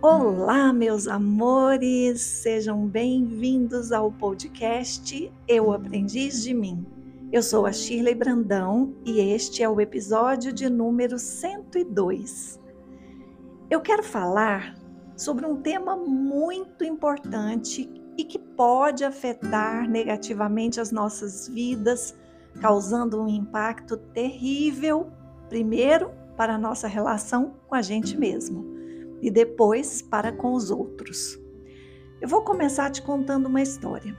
Olá, meus amores, sejam bem-vindos ao podcast Eu Aprendiz de Mim. Eu sou a Shirley Brandão e este é o episódio de número 102. Eu quero falar sobre um tema muito importante e que pode afetar negativamente as nossas vidas, causando um impacto terrível, primeiro para a nossa relação com a gente mesmo e depois para com os outros. Eu vou começar te contando uma história.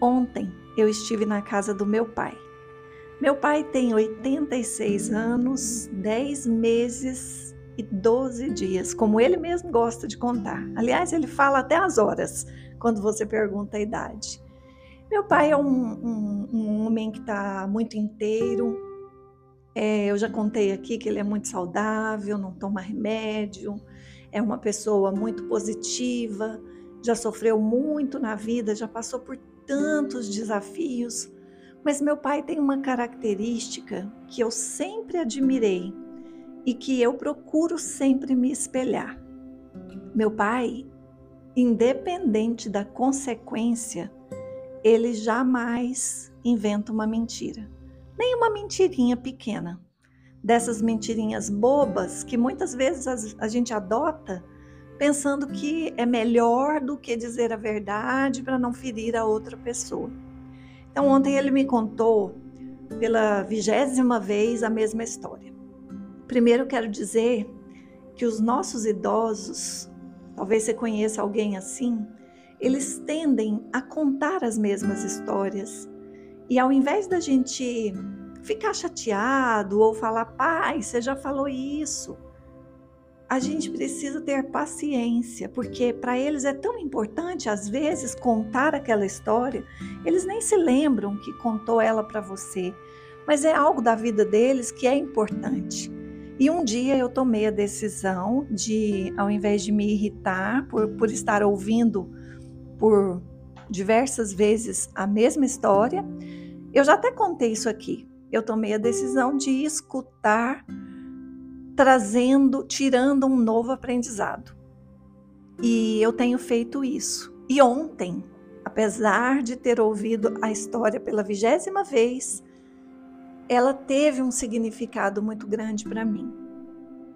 Ontem eu estive na casa do meu pai. Meu pai tem 86 anos, 10 meses e 12 dias, como ele mesmo gosta de contar. Aliás, ele fala até as horas quando você pergunta a idade. Meu pai é um, um, um homem que está muito inteiro. É, eu já contei aqui que ele é muito saudável, não toma remédio, é uma pessoa muito positiva, já sofreu muito na vida, já passou por tantos desafios. Mas meu pai tem uma característica que eu sempre admirei e que eu procuro sempre me espelhar. Meu pai, independente da consequência, ele jamais inventa uma mentira, nem uma mentirinha pequena dessas mentirinhas bobas que muitas vezes a gente adota pensando que é melhor do que dizer a verdade para não ferir a outra pessoa. Então, ontem ele me contou pela vigésima vez a mesma história. Primeiro, quero dizer que os nossos idosos, talvez você conheça alguém assim, eles tendem a contar as mesmas histórias. E ao invés da gente ficar chateado ou falar, pai, você já falou isso. A gente precisa ter paciência, porque para eles é tão importante, às vezes, contar aquela história, eles nem se lembram que contou ela para você, mas é algo da vida deles que é importante. E um dia eu tomei a decisão de, ao invés de me irritar por, por estar ouvindo por diversas vezes a mesma história, eu já até contei isso aqui eu tomei a decisão de escutar, trazendo, tirando um novo aprendizado. E eu tenho feito isso. E ontem, apesar de ter ouvido a história pela vigésima vez, ela teve um significado muito grande para mim.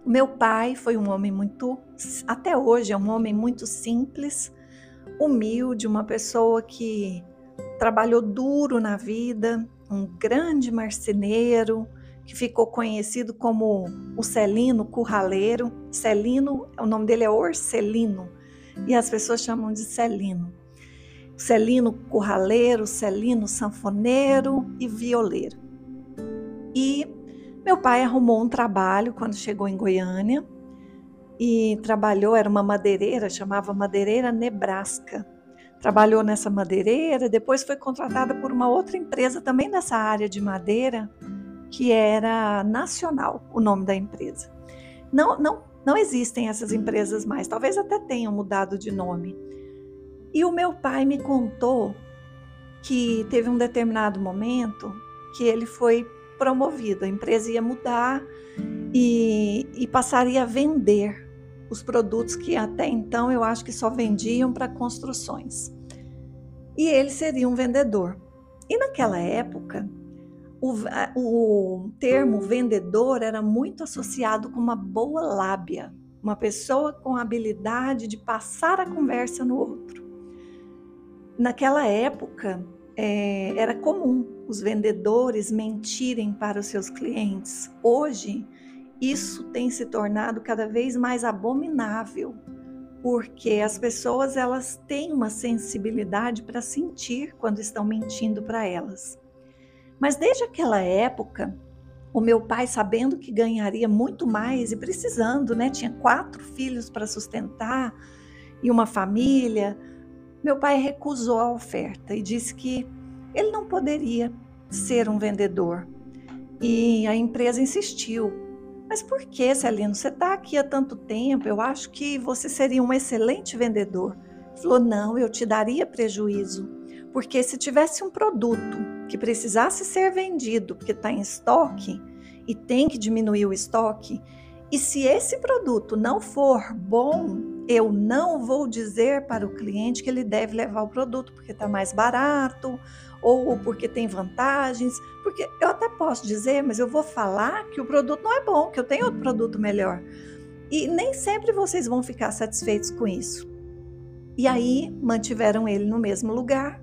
Meu pai foi um homem muito, até hoje é um homem muito simples, humilde, uma pessoa que trabalhou duro na vida, um grande marceneiro que ficou conhecido como o Celino Curraleiro. Celino, o nome dele é Orcelino e as pessoas chamam de Celino. Celino Curraleiro, Celino Sanfoneiro e Violeiro. E meu pai arrumou um trabalho quando chegou em Goiânia e trabalhou, era uma madeireira, chamava Madeireira Nebraska trabalhou nessa madeireira, depois foi contratada por uma outra empresa também nessa área de madeira, que era Nacional, o nome da empresa. Não, não, não existem essas empresas mais, talvez até tenham mudado de nome. E o meu pai me contou que teve um determinado momento que ele foi promovido, a empresa ia mudar e, e passaria a vender os produtos que até então eu acho que só vendiam para construções. E ele seria um vendedor. E naquela época, o, o termo vendedor era muito associado com uma boa lábia, uma pessoa com a habilidade de passar a conversa no outro. Naquela época, é, era comum os vendedores mentirem para os seus clientes. Hoje, isso tem se tornado cada vez mais abominável, porque as pessoas elas têm uma sensibilidade para sentir quando estão mentindo para elas. Mas desde aquela época, o meu pai, sabendo que ganharia muito mais e precisando, né, tinha quatro filhos para sustentar e uma família, meu pai recusou a oferta e disse que ele não poderia ser um vendedor. E a empresa insistiu mas por que, Celino? Você está aqui há tanto tempo, eu acho que você seria um excelente vendedor. Falou: não, eu te daria prejuízo. Porque se tivesse um produto que precisasse ser vendido, porque está em estoque, e tem que diminuir o estoque, e se esse produto não for bom, eu não vou dizer para o cliente que ele deve levar o produto porque está mais barato ou porque tem vantagens, porque eu até posso dizer, mas eu vou falar que o produto não é bom, que eu tenho outro produto melhor. E nem sempre vocês vão ficar satisfeitos com isso. E aí mantiveram ele no mesmo lugar,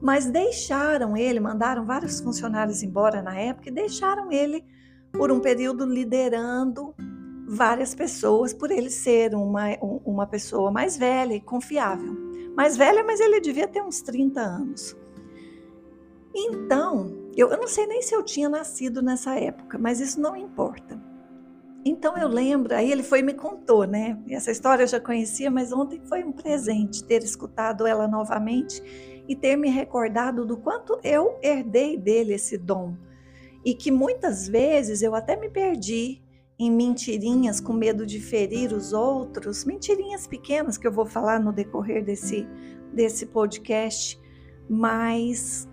mas deixaram ele, mandaram vários funcionários embora na época e deixaram ele por um período liderando várias pessoas, por ele ser uma, uma pessoa mais velha e confiável. Mais velha, mas ele devia ter uns 30 anos. Então, eu, eu não sei nem se eu tinha nascido nessa época, mas isso não importa. Então eu lembro, aí ele foi e me contou, né? Essa história eu já conhecia, mas ontem foi um presente ter escutado ela novamente e ter me recordado do quanto eu herdei dele esse dom. E que muitas vezes eu até me perdi em mentirinhas com medo de ferir os outros, mentirinhas pequenas que eu vou falar no decorrer desse, desse podcast, mas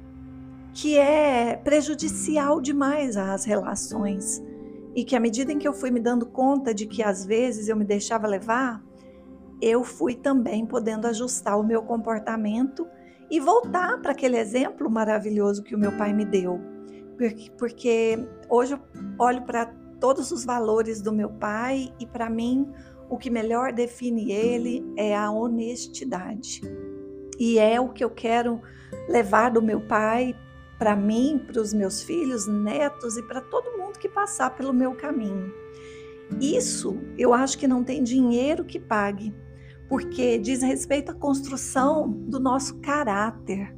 que é prejudicial demais às relações e que à medida em que eu fui me dando conta de que às vezes eu me deixava levar, eu fui também podendo ajustar o meu comportamento e voltar para aquele exemplo maravilhoso que o meu pai me deu. Porque, porque hoje eu olho para todos os valores do meu pai e para mim o que melhor define ele é a honestidade. E é o que eu quero levar do meu pai para mim, para os meus filhos, netos e para todo mundo que passar pelo meu caminho. Isso eu acho que não tem dinheiro que pague, porque diz respeito à construção do nosso caráter.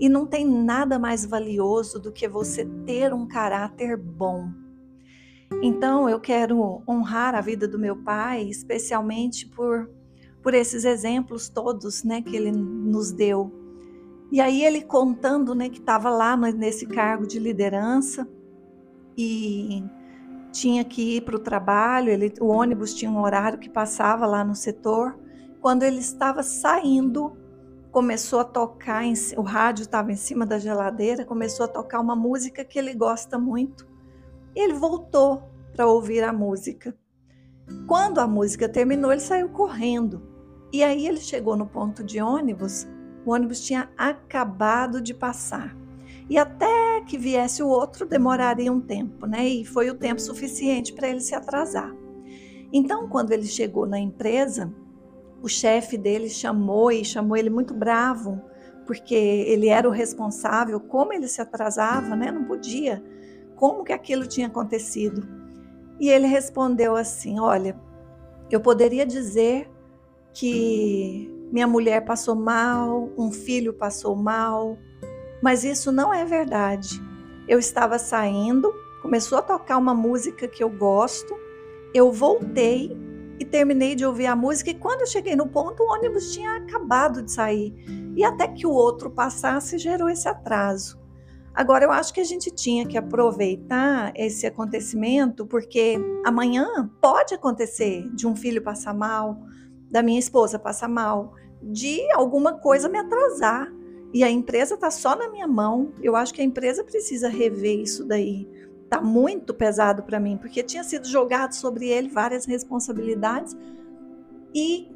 E não tem nada mais valioso do que você ter um caráter bom. Então eu quero honrar a vida do meu pai, especialmente por, por esses exemplos todos né, que ele nos deu e aí ele contando, né, que estava lá nesse cargo de liderança e tinha que ir para o trabalho, ele, o ônibus tinha um horário que passava lá no setor. Quando ele estava saindo, começou a tocar, em, o rádio estava em cima da geladeira, começou a tocar uma música que ele gosta muito. E ele voltou para ouvir a música. Quando a música terminou, ele saiu correndo. E aí ele chegou no ponto de ônibus o ônibus tinha acabado de passar. E até que viesse o outro demoraria um tempo, né? E foi o tempo suficiente para ele se atrasar. Então, quando ele chegou na empresa, o chefe dele chamou e chamou ele muito bravo, porque ele era o responsável, como ele se atrasava, né? Não podia. Como que aquilo tinha acontecido? E ele respondeu assim: Olha, eu poderia dizer que minha mulher passou mal, um filho passou mal, mas isso não é verdade. Eu estava saindo, começou a tocar uma música que eu gosto, eu voltei e terminei de ouvir a música e quando eu cheguei no ponto, o ônibus tinha acabado de sair. E até que o outro passasse, gerou esse atraso. Agora, eu acho que a gente tinha que aproveitar esse acontecimento, porque amanhã pode acontecer de um filho passar mal, da minha esposa passar mal, de alguma coisa me atrasar. E a empresa está só na minha mão. Eu acho que a empresa precisa rever isso daí. Está muito pesado para mim, porque tinha sido jogado sobre ele várias responsabilidades e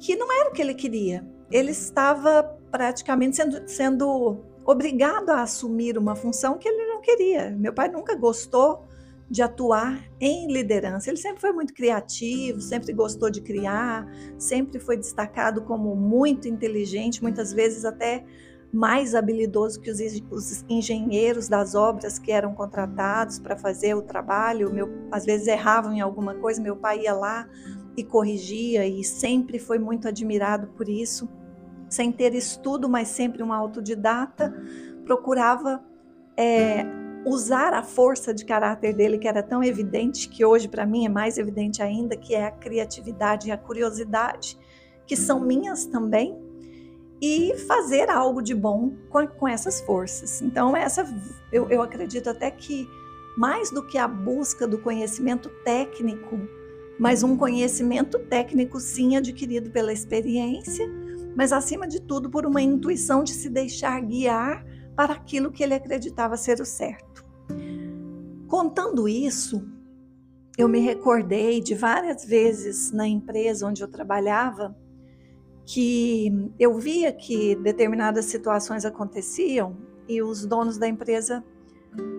que não era o que ele queria. Ele estava praticamente sendo, sendo obrigado a assumir uma função que ele não queria. Meu pai nunca gostou de atuar em liderança. Ele sempre foi muito criativo, sempre gostou de criar, sempre foi destacado como muito inteligente, muitas vezes até mais habilidoso que os, os engenheiros das obras que eram contratados para fazer o trabalho. Meu, às vezes erravam em alguma coisa, meu pai ia lá e corrigia e sempre foi muito admirado por isso. Sem ter estudo, mas sempre um autodidata, procurava é, usar a força de caráter dele, que era tão evidente, que hoje para mim é mais evidente ainda, que é a criatividade e a curiosidade, que são minhas também, e fazer algo de bom com, com essas forças. Então, essa eu, eu acredito até que mais do que a busca do conhecimento técnico, mas um conhecimento técnico sim adquirido pela experiência, mas acima de tudo por uma intuição de se deixar guiar para aquilo que ele acreditava ser o certo. Contando isso, eu me recordei de várias vezes na empresa onde eu trabalhava que eu via que determinadas situações aconteciam e os donos da empresa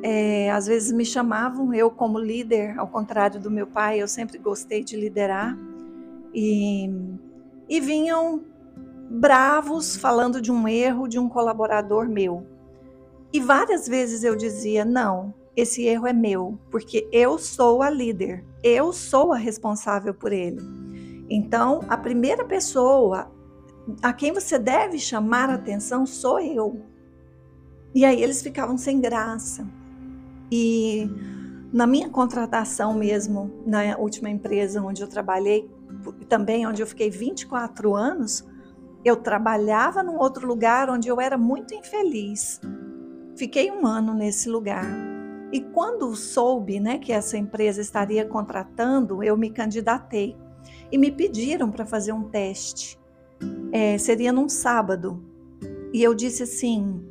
é, às vezes me chamavam, eu como líder, ao contrário do meu pai, eu sempre gostei de liderar, e, e vinham bravos falando de um erro de um colaborador meu. E várias vezes eu dizia: não, esse erro é meu, porque eu sou a líder, eu sou a responsável por ele. Então, a primeira pessoa a quem você deve chamar atenção sou eu. E aí eles ficavam sem graça. E na minha contratação mesmo, na última empresa onde eu trabalhei, também onde eu fiquei 24 anos, eu trabalhava num outro lugar onde eu era muito infeliz. Fiquei um ano nesse lugar. E quando soube né, que essa empresa estaria contratando, eu me candidatei. E me pediram para fazer um teste. É, seria num sábado. E eu disse assim: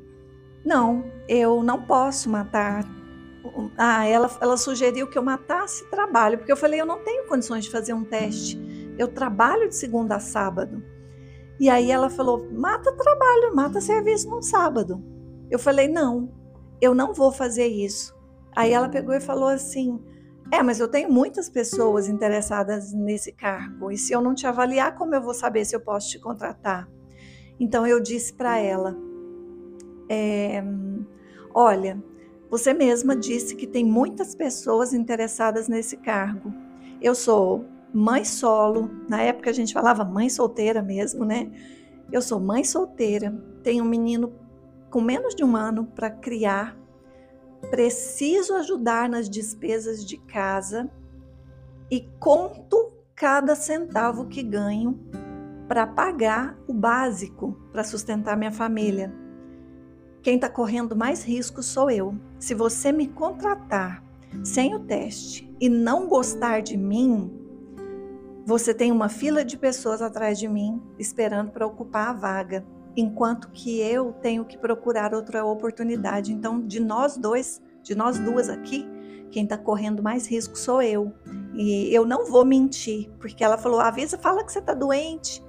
não, eu não posso matar. Ah, ela, ela sugeriu que eu matasse trabalho, porque eu falei, eu não tenho condições de fazer um teste. Eu trabalho de segunda a sábado. E aí ela falou: mata trabalho, mata serviço no sábado. Eu falei: não, eu não vou fazer isso. Aí ela pegou e falou assim: é, mas eu tenho muitas pessoas interessadas nesse cargo, e se eu não te avaliar, como eu vou saber se eu posso te contratar? Então eu disse para ela: é, olha, você mesma disse que tem muitas pessoas interessadas nesse cargo. Eu sou mãe solo, na época a gente falava mãe solteira mesmo, né? Eu sou mãe solteira, tenho um menino com menos de um ano para criar, preciso ajudar nas despesas de casa e conto cada centavo que ganho para pagar o básico para sustentar minha família. Quem está correndo mais risco sou eu. Se você me contratar sem o teste e não gostar de mim, você tem uma fila de pessoas atrás de mim esperando para ocupar a vaga, enquanto que eu tenho que procurar outra oportunidade. Então, de nós dois, de nós duas aqui, quem está correndo mais risco sou eu. E eu não vou mentir, porque ela falou: avisa, fala que você está doente.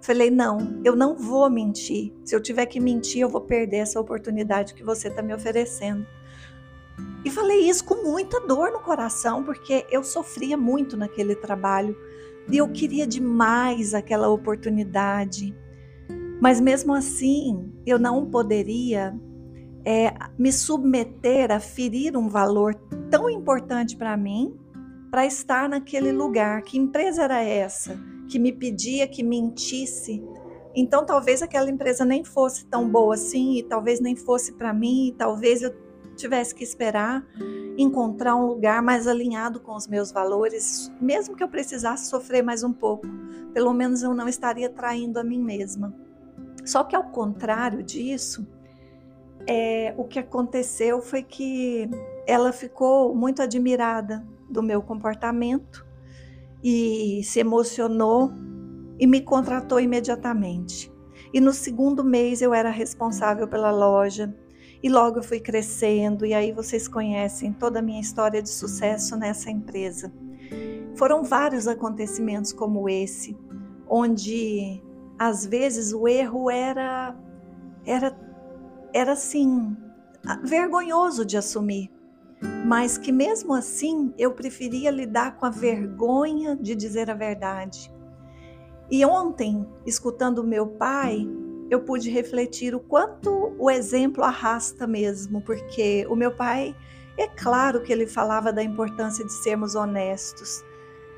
Falei, não, eu não vou mentir. Se eu tiver que mentir, eu vou perder essa oportunidade que você está me oferecendo. E falei isso com muita dor no coração, porque eu sofria muito naquele trabalho e eu queria demais aquela oportunidade. Mas mesmo assim, eu não poderia é, me submeter a ferir um valor tão importante para mim para estar naquele lugar. Que empresa era essa? que me pedia que mentisse. Então talvez aquela empresa nem fosse tão boa assim, e talvez nem fosse para mim, e talvez eu tivesse que esperar encontrar um lugar mais alinhado com os meus valores, mesmo que eu precisasse sofrer mais um pouco. Pelo menos eu não estaria traindo a mim mesma. Só que ao contrário disso, é, o que aconteceu foi que ela ficou muito admirada do meu comportamento e se emocionou e me contratou imediatamente. E no segundo mês eu era responsável pela loja e logo eu fui crescendo e aí vocês conhecem toda a minha história de sucesso nessa empresa. Foram vários acontecimentos como esse, onde às vezes o erro era era era assim vergonhoso de assumir mas que mesmo assim eu preferia lidar com a vergonha de dizer a verdade. E ontem, escutando meu pai, eu pude refletir o quanto o exemplo arrasta mesmo, porque o meu pai, é claro que ele falava da importância de sermos honestos,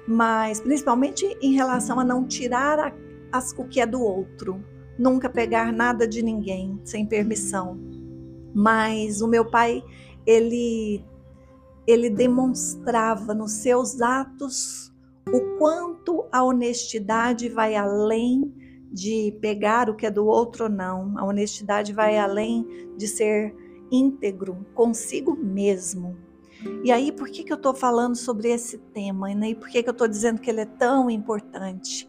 mas principalmente em relação a não tirar a, as, o que é do outro, nunca pegar nada de ninguém sem permissão. Mas o meu pai, ele ele demonstrava nos seus atos o quanto a honestidade vai além de pegar o que é do outro ou não. A honestidade vai além de ser íntegro consigo mesmo. E aí, por que, que eu estou falando sobre esse tema? Né? E por que, que eu estou dizendo que ele é tão importante?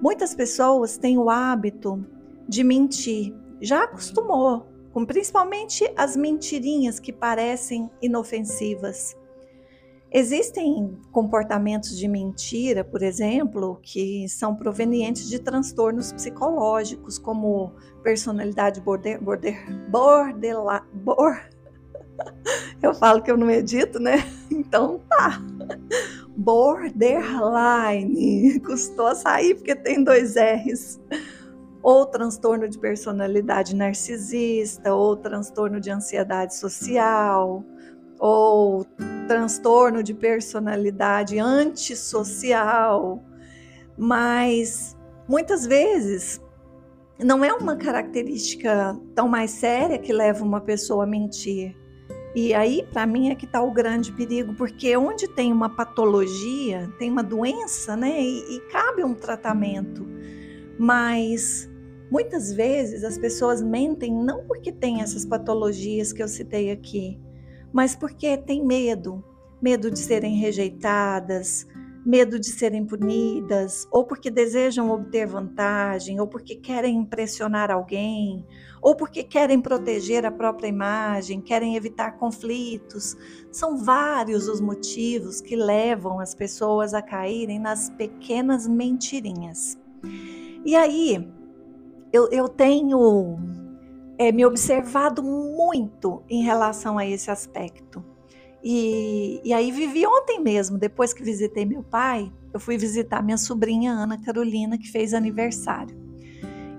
Muitas pessoas têm o hábito de mentir, já acostumou, com principalmente as mentirinhas que parecem inofensivas. Existem comportamentos de mentira, por exemplo, que são provenientes de transtornos psicológicos, como personalidade border, border, bordela, bor, eu falo que eu não edito, né? Então tá. Borderline. Custou sair porque tem dois R's. Ou transtorno de personalidade narcisista, ou transtorno de ansiedade social, ou transtorno de personalidade antissocial, mas muitas vezes não é uma característica tão mais séria que leva uma pessoa a mentir. E aí, para mim, é que está o grande perigo, porque onde tem uma patologia, tem uma doença, né? E, e cabe um tratamento. Mas muitas vezes as pessoas mentem não porque tem essas patologias que eu citei aqui, mas porque tem medo, medo de serem rejeitadas, medo de serem punidas, ou porque desejam obter vantagem, ou porque querem impressionar alguém, ou porque querem proteger a própria imagem, querem evitar conflitos. São vários os motivos que levam as pessoas a caírem nas pequenas mentirinhas. E aí, eu, eu tenho é, me observado muito em relação a esse aspecto. E, e aí vivi ontem mesmo, depois que visitei meu pai, eu fui visitar minha sobrinha Ana Carolina, que fez aniversário.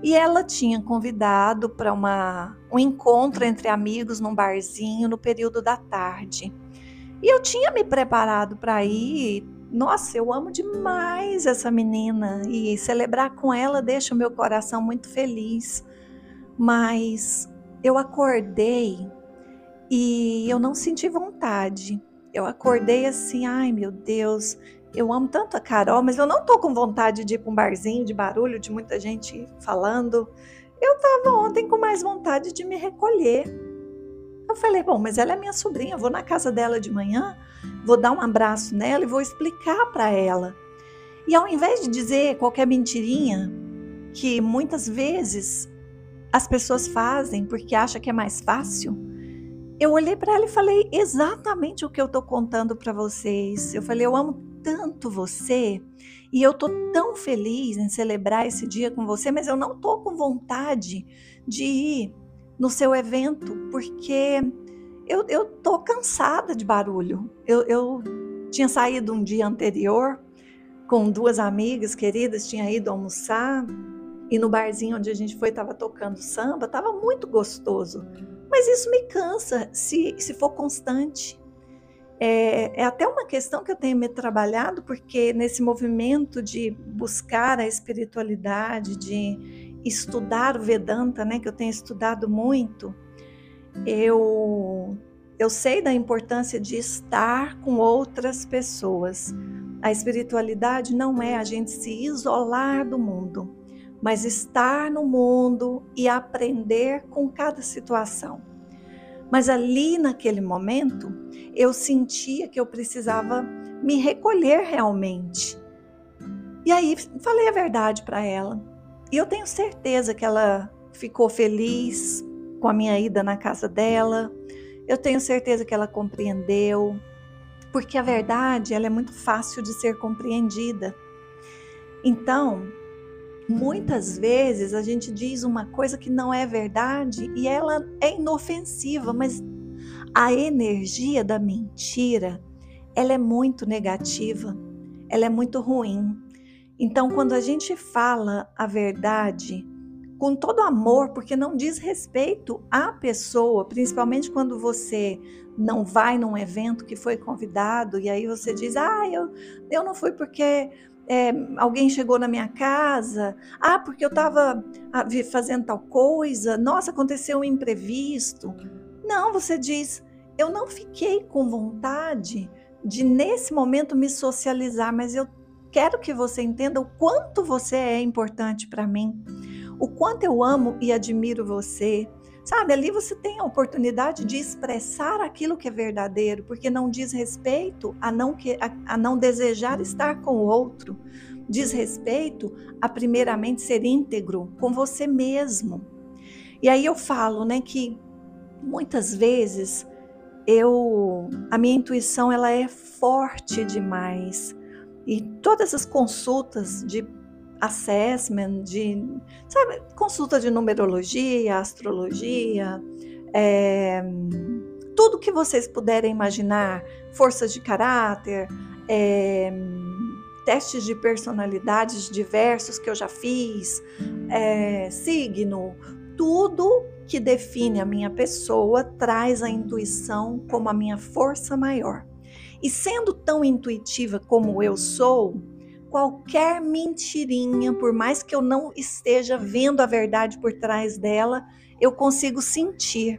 E ela tinha convidado para um encontro entre amigos num barzinho no período da tarde. E eu tinha me preparado para ir. Nossa, eu amo demais essa menina e celebrar com ela deixa o meu coração muito feliz mas eu acordei e eu não senti vontade. Eu acordei assim, ai meu Deus, eu amo tanto a Carol, mas eu não tô com vontade de ir para um barzinho de barulho, de muita gente falando. Eu tava ontem com mais vontade de me recolher. Eu falei, bom, mas ela é minha sobrinha, eu vou na casa dela de manhã, vou dar um abraço nela e vou explicar para ela. E ao invés de dizer qualquer mentirinha, que muitas vezes as pessoas fazem porque acham que é mais fácil. Eu olhei para ela e falei exatamente o que eu estou contando para vocês. Eu falei, eu amo tanto você e eu tô tão feliz em celebrar esse dia com você, mas eu não tô com vontade de ir no seu evento porque eu, tô cansada de barulho. Eu, eu tinha saído um dia anterior com duas amigas queridas, tinha ido almoçar e no barzinho onde a gente foi, estava tocando samba, estava muito gostoso. Mas isso me cansa se, se for constante. É, é, até uma questão que eu tenho me trabalhado, porque nesse movimento de buscar a espiritualidade, de estudar o Vedanta, né, que eu tenho estudado muito, eu, eu sei da importância de estar com outras pessoas. A espiritualidade não é a gente se isolar do mundo mas estar no mundo e aprender com cada situação. Mas ali naquele momento, eu sentia que eu precisava me recolher realmente. E aí falei a verdade para ela. E eu tenho certeza que ela ficou feliz com a minha ida na casa dela. Eu tenho certeza que ela compreendeu, porque a verdade ela é muito fácil de ser compreendida. Então, Muitas vezes a gente diz uma coisa que não é verdade e ela é inofensiva, mas a energia da mentira, ela é muito negativa, ela é muito ruim. Então, quando a gente fala a verdade com todo amor, porque não diz respeito à pessoa, principalmente quando você não vai num evento que foi convidado e aí você diz: "Ah, eu eu não fui porque é, alguém chegou na minha casa, ah, porque eu estava ah, fazendo tal coisa, nossa, aconteceu um imprevisto. Não, você diz, eu não fiquei com vontade de nesse momento me socializar, mas eu quero que você entenda o quanto você é importante para mim, o quanto eu amo e admiro você, Sabe, ali você tem a oportunidade de expressar aquilo que é verdadeiro, porque não diz respeito a não, que, a, a não desejar estar com o outro, diz respeito a primeiramente ser íntegro com você mesmo. E aí eu falo, né, que muitas vezes eu a minha intuição ela é forte demais. E todas as consultas de assessment, de sabe, consulta de numerologia, astrologia, é, tudo que vocês puderem imaginar, forças de caráter, é, testes de personalidades diversos que eu já fiz, é, signo, tudo que define a minha pessoa traz a intuição como a minha força maior. E sendo tão intuitiva como eu sou, qualquer mentirinha, por mais que eu não esteja vendo a verdade por trás dela, eu consigo sentir.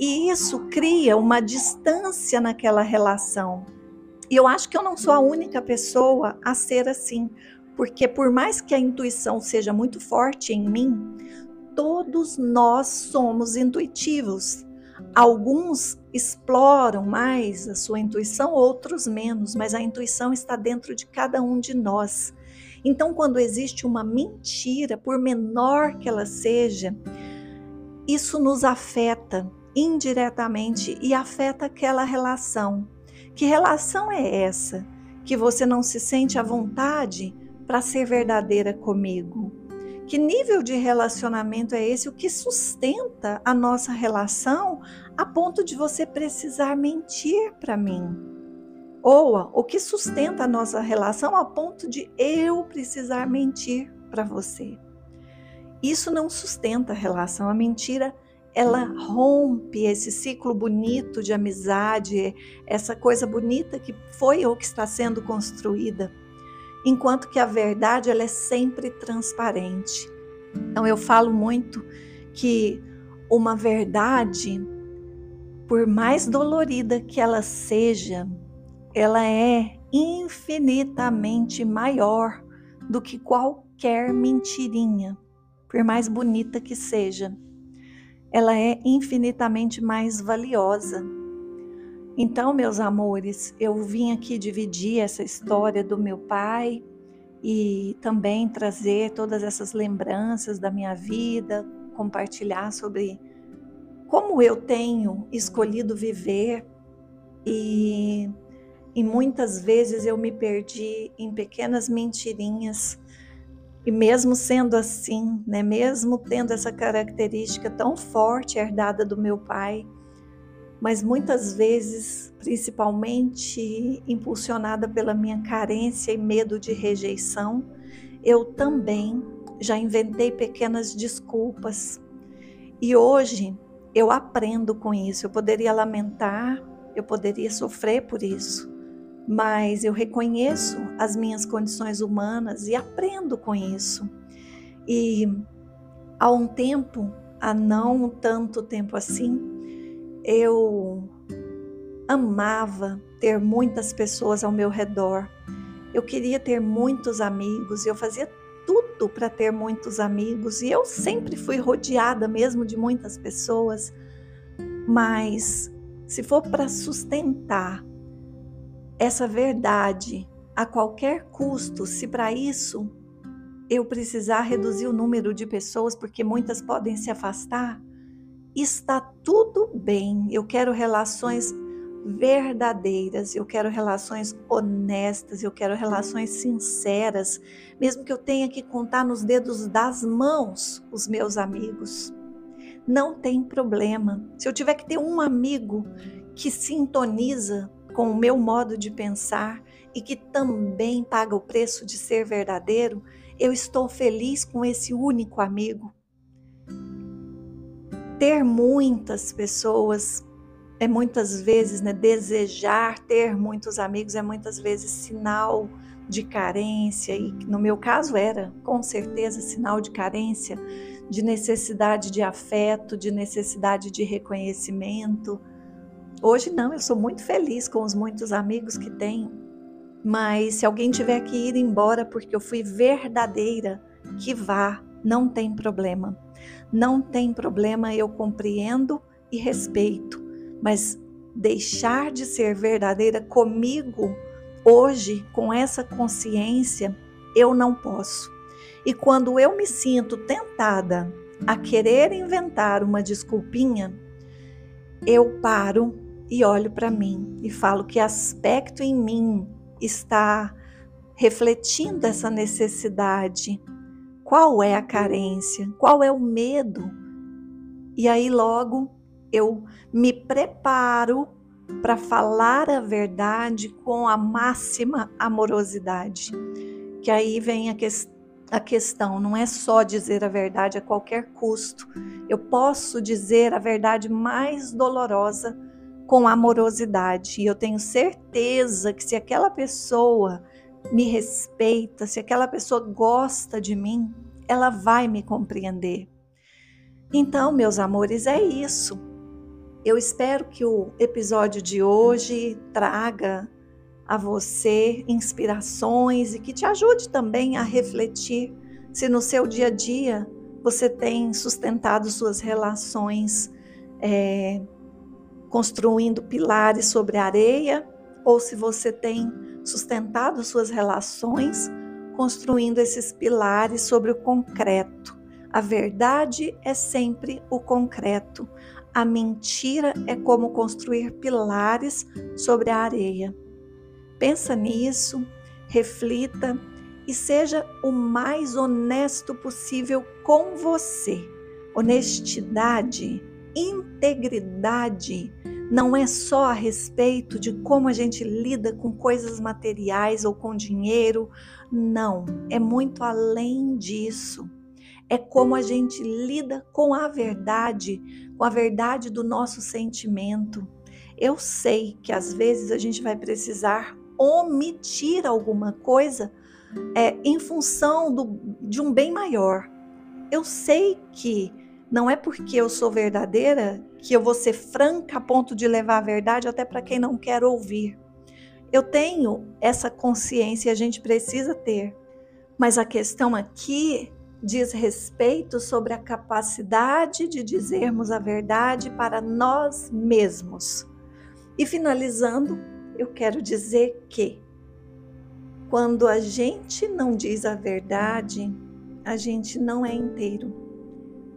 E isso cria uma distância naquela relação. E eu acho que eu não sou a única pessoa a ser assim, porque por mais que a intuição seja muito forte em mim, todos nós somos intuitivos. Alguns exploram mais a sua intuição, outros menos, mas a intuição está dentro de cada um de nós. Então, quando existe uma mentira, por menor que ela seja, isso nos afeta indiretamente e afeta aquela relação. Que relação é essa? Que você não se sente à vontade para ser verdadeira comigo? Que nível de relacionamento é esse? O que sustenta a nossa relação a ponto de você precisar mentir para mim? Ou o que sustenta a nossa relação a ponto de eu precisar mentir para você? Isso não sustenta a relação. A mentira ela rompe esse ciclo bonito de amizade, essa coisa bonita que foi ou que está sendo construída enquanto que a verdade ela é sempre transparente. Então eu falo muito que uma verdade, por mais dolorida que ela seja, ela é infinitamente maior do que qualquer mentirinha, por mais bonita que seja. Ela é infinitamente mais valiosa. Então, meus amores, eu vim aqui dividir essa história do meu pai e também trazer todas essas lembranças da minha vida, compartilhar sobre como eu tenho escolhido viver e, e muitas vezes eu me perdi em pequenas mentirinhas. E mesmo sendo assim, né, mesmo tendo essa característica tão forte herdada do meu pai, mas muitas vezes, principalmente impulsionada pela minha carência e medo de rejeição, eu também já inventei pequenas desculpas. E hoje eu aprendo com isso. Eu poderia lamentar, eu poderia sofrer por isso, mas eu reconheço as minhas condições humanas e aprendo com isso. E há um tempo, há não tanto tempo assim, eu amava ter muitas pessoas ao meu redor. Eu queria ter muitos amigos, eu fazia tudo para ter muitos amigos e eu sempre fui rodeada mesmo de muitas pessoas. Mas se for para sustentar essa verdade a qualquer custo, se para isso eu precisar reduzir o número de pessoas porque muitas podem se afastar, está tudo bem. Eu quero relações verdadeiras, eu quero relações honestas, eu quero relações sinceras, mesmo que eu tenha que contar nos dedos das mãos os meus amigos. Não tem problema. Se eu tiver que ter um amigo que sintoniza com o meu modo de pensar e que também paga o preço de ser verdadeiro, eu estou feliz com esse único amigo ter muitas pessoas é muitas vezes, né, desejar ter muitos amigos é muitas vezes sinal de carência e no meu caso era, com certeza, sinal de carência, de necessidade de afeto, de necessidade de reconhecimento. Hoje não, eu sou muito feliz com os muitos amigos que tenho. Mas se alguém tiver que ir embora porque eu fui verdadeira, que vá, não tem problema. Não tem problema, eu compreendo e respeito, mas deixar de ser verdadeira comigo hoje, com essa consciência, eu não posso. E quando eu me sinto tentada a querer inventar uma desculpinha, eu paro e olho para mim e falo que aspecto em mim está refletindo essa necessidade. Qual é a carência? Qual é o medo? E aí logo eu me preparo para falar a verdade com a máxima amorosidade. Que aí vem a, que a questão, não é só dizer a verdade a qualquer custo. Eu posso dizer a verdade mais dolorosa com amorosidade. E eu tenho certeza que se aquela pessoa me respeita, se aquela pessoa gosta de mim, ela vai me compreender. Então, meus amores, é isso. Eu espero que o episódio de hoje traga a você inspirações e que te ajude também a refletir se no seu dia a dia você tem sustentado suas relações é, construindo pilares sobre areia, ou se você tem sustentado suas relações construindo esses pilares sobre o concreto. A verdade é sempre o concreto. A mentira é como construir pilares sobre a areia. Pensa nisso, reflita e seja o mais honesto possível com você. Honestidade integridade não é só a respeito de como a gente lida com coisas materiais ou com dinheiro, não, é muito além disso. É como a gente lida com a verdade, com a verdade do nosso sentimento. Eu sei que às vezes a gente vai precisar omitir alguma coisa é, em função do, de um bem maior. Eu sei que não é porque eu sou verdadeira que eu vou ser franca a ponto de levar a verdade até para quem não quer ouvir. Eu tenho essa consciência, a gente precisa ter. Mas a questão aqui diz respeito sobre a capacidade de dizermos a verdade para nós mesmos. E finalizando, eu quero dizer que quando a gente não diz a verdade, a gente não é inteiro.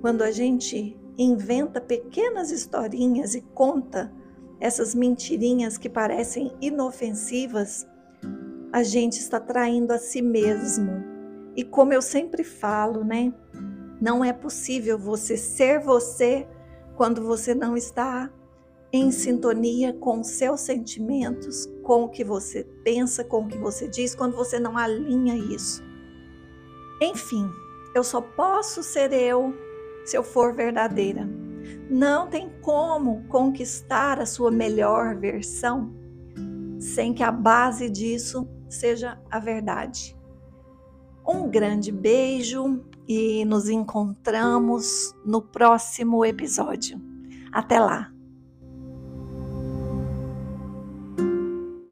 Quando a gente inventa pequenas historinhas e conta essas mentirinhas que parecem inofensivas, a gente está traindo a si mesmo. E como eu sempre falo, né? Não é possível você ser você quando você não está em sintonia com seus sentimentos, com o que você pensa, com o que você diz, quando você não alinha isso. Enfim, eu só posso ser eu se eu for verdadeira. Não tem como conquistar a sua melhor versão sem que a base disso seja a verdade. Um grande beijo e nos encontramos no próximo episódio. Até lá!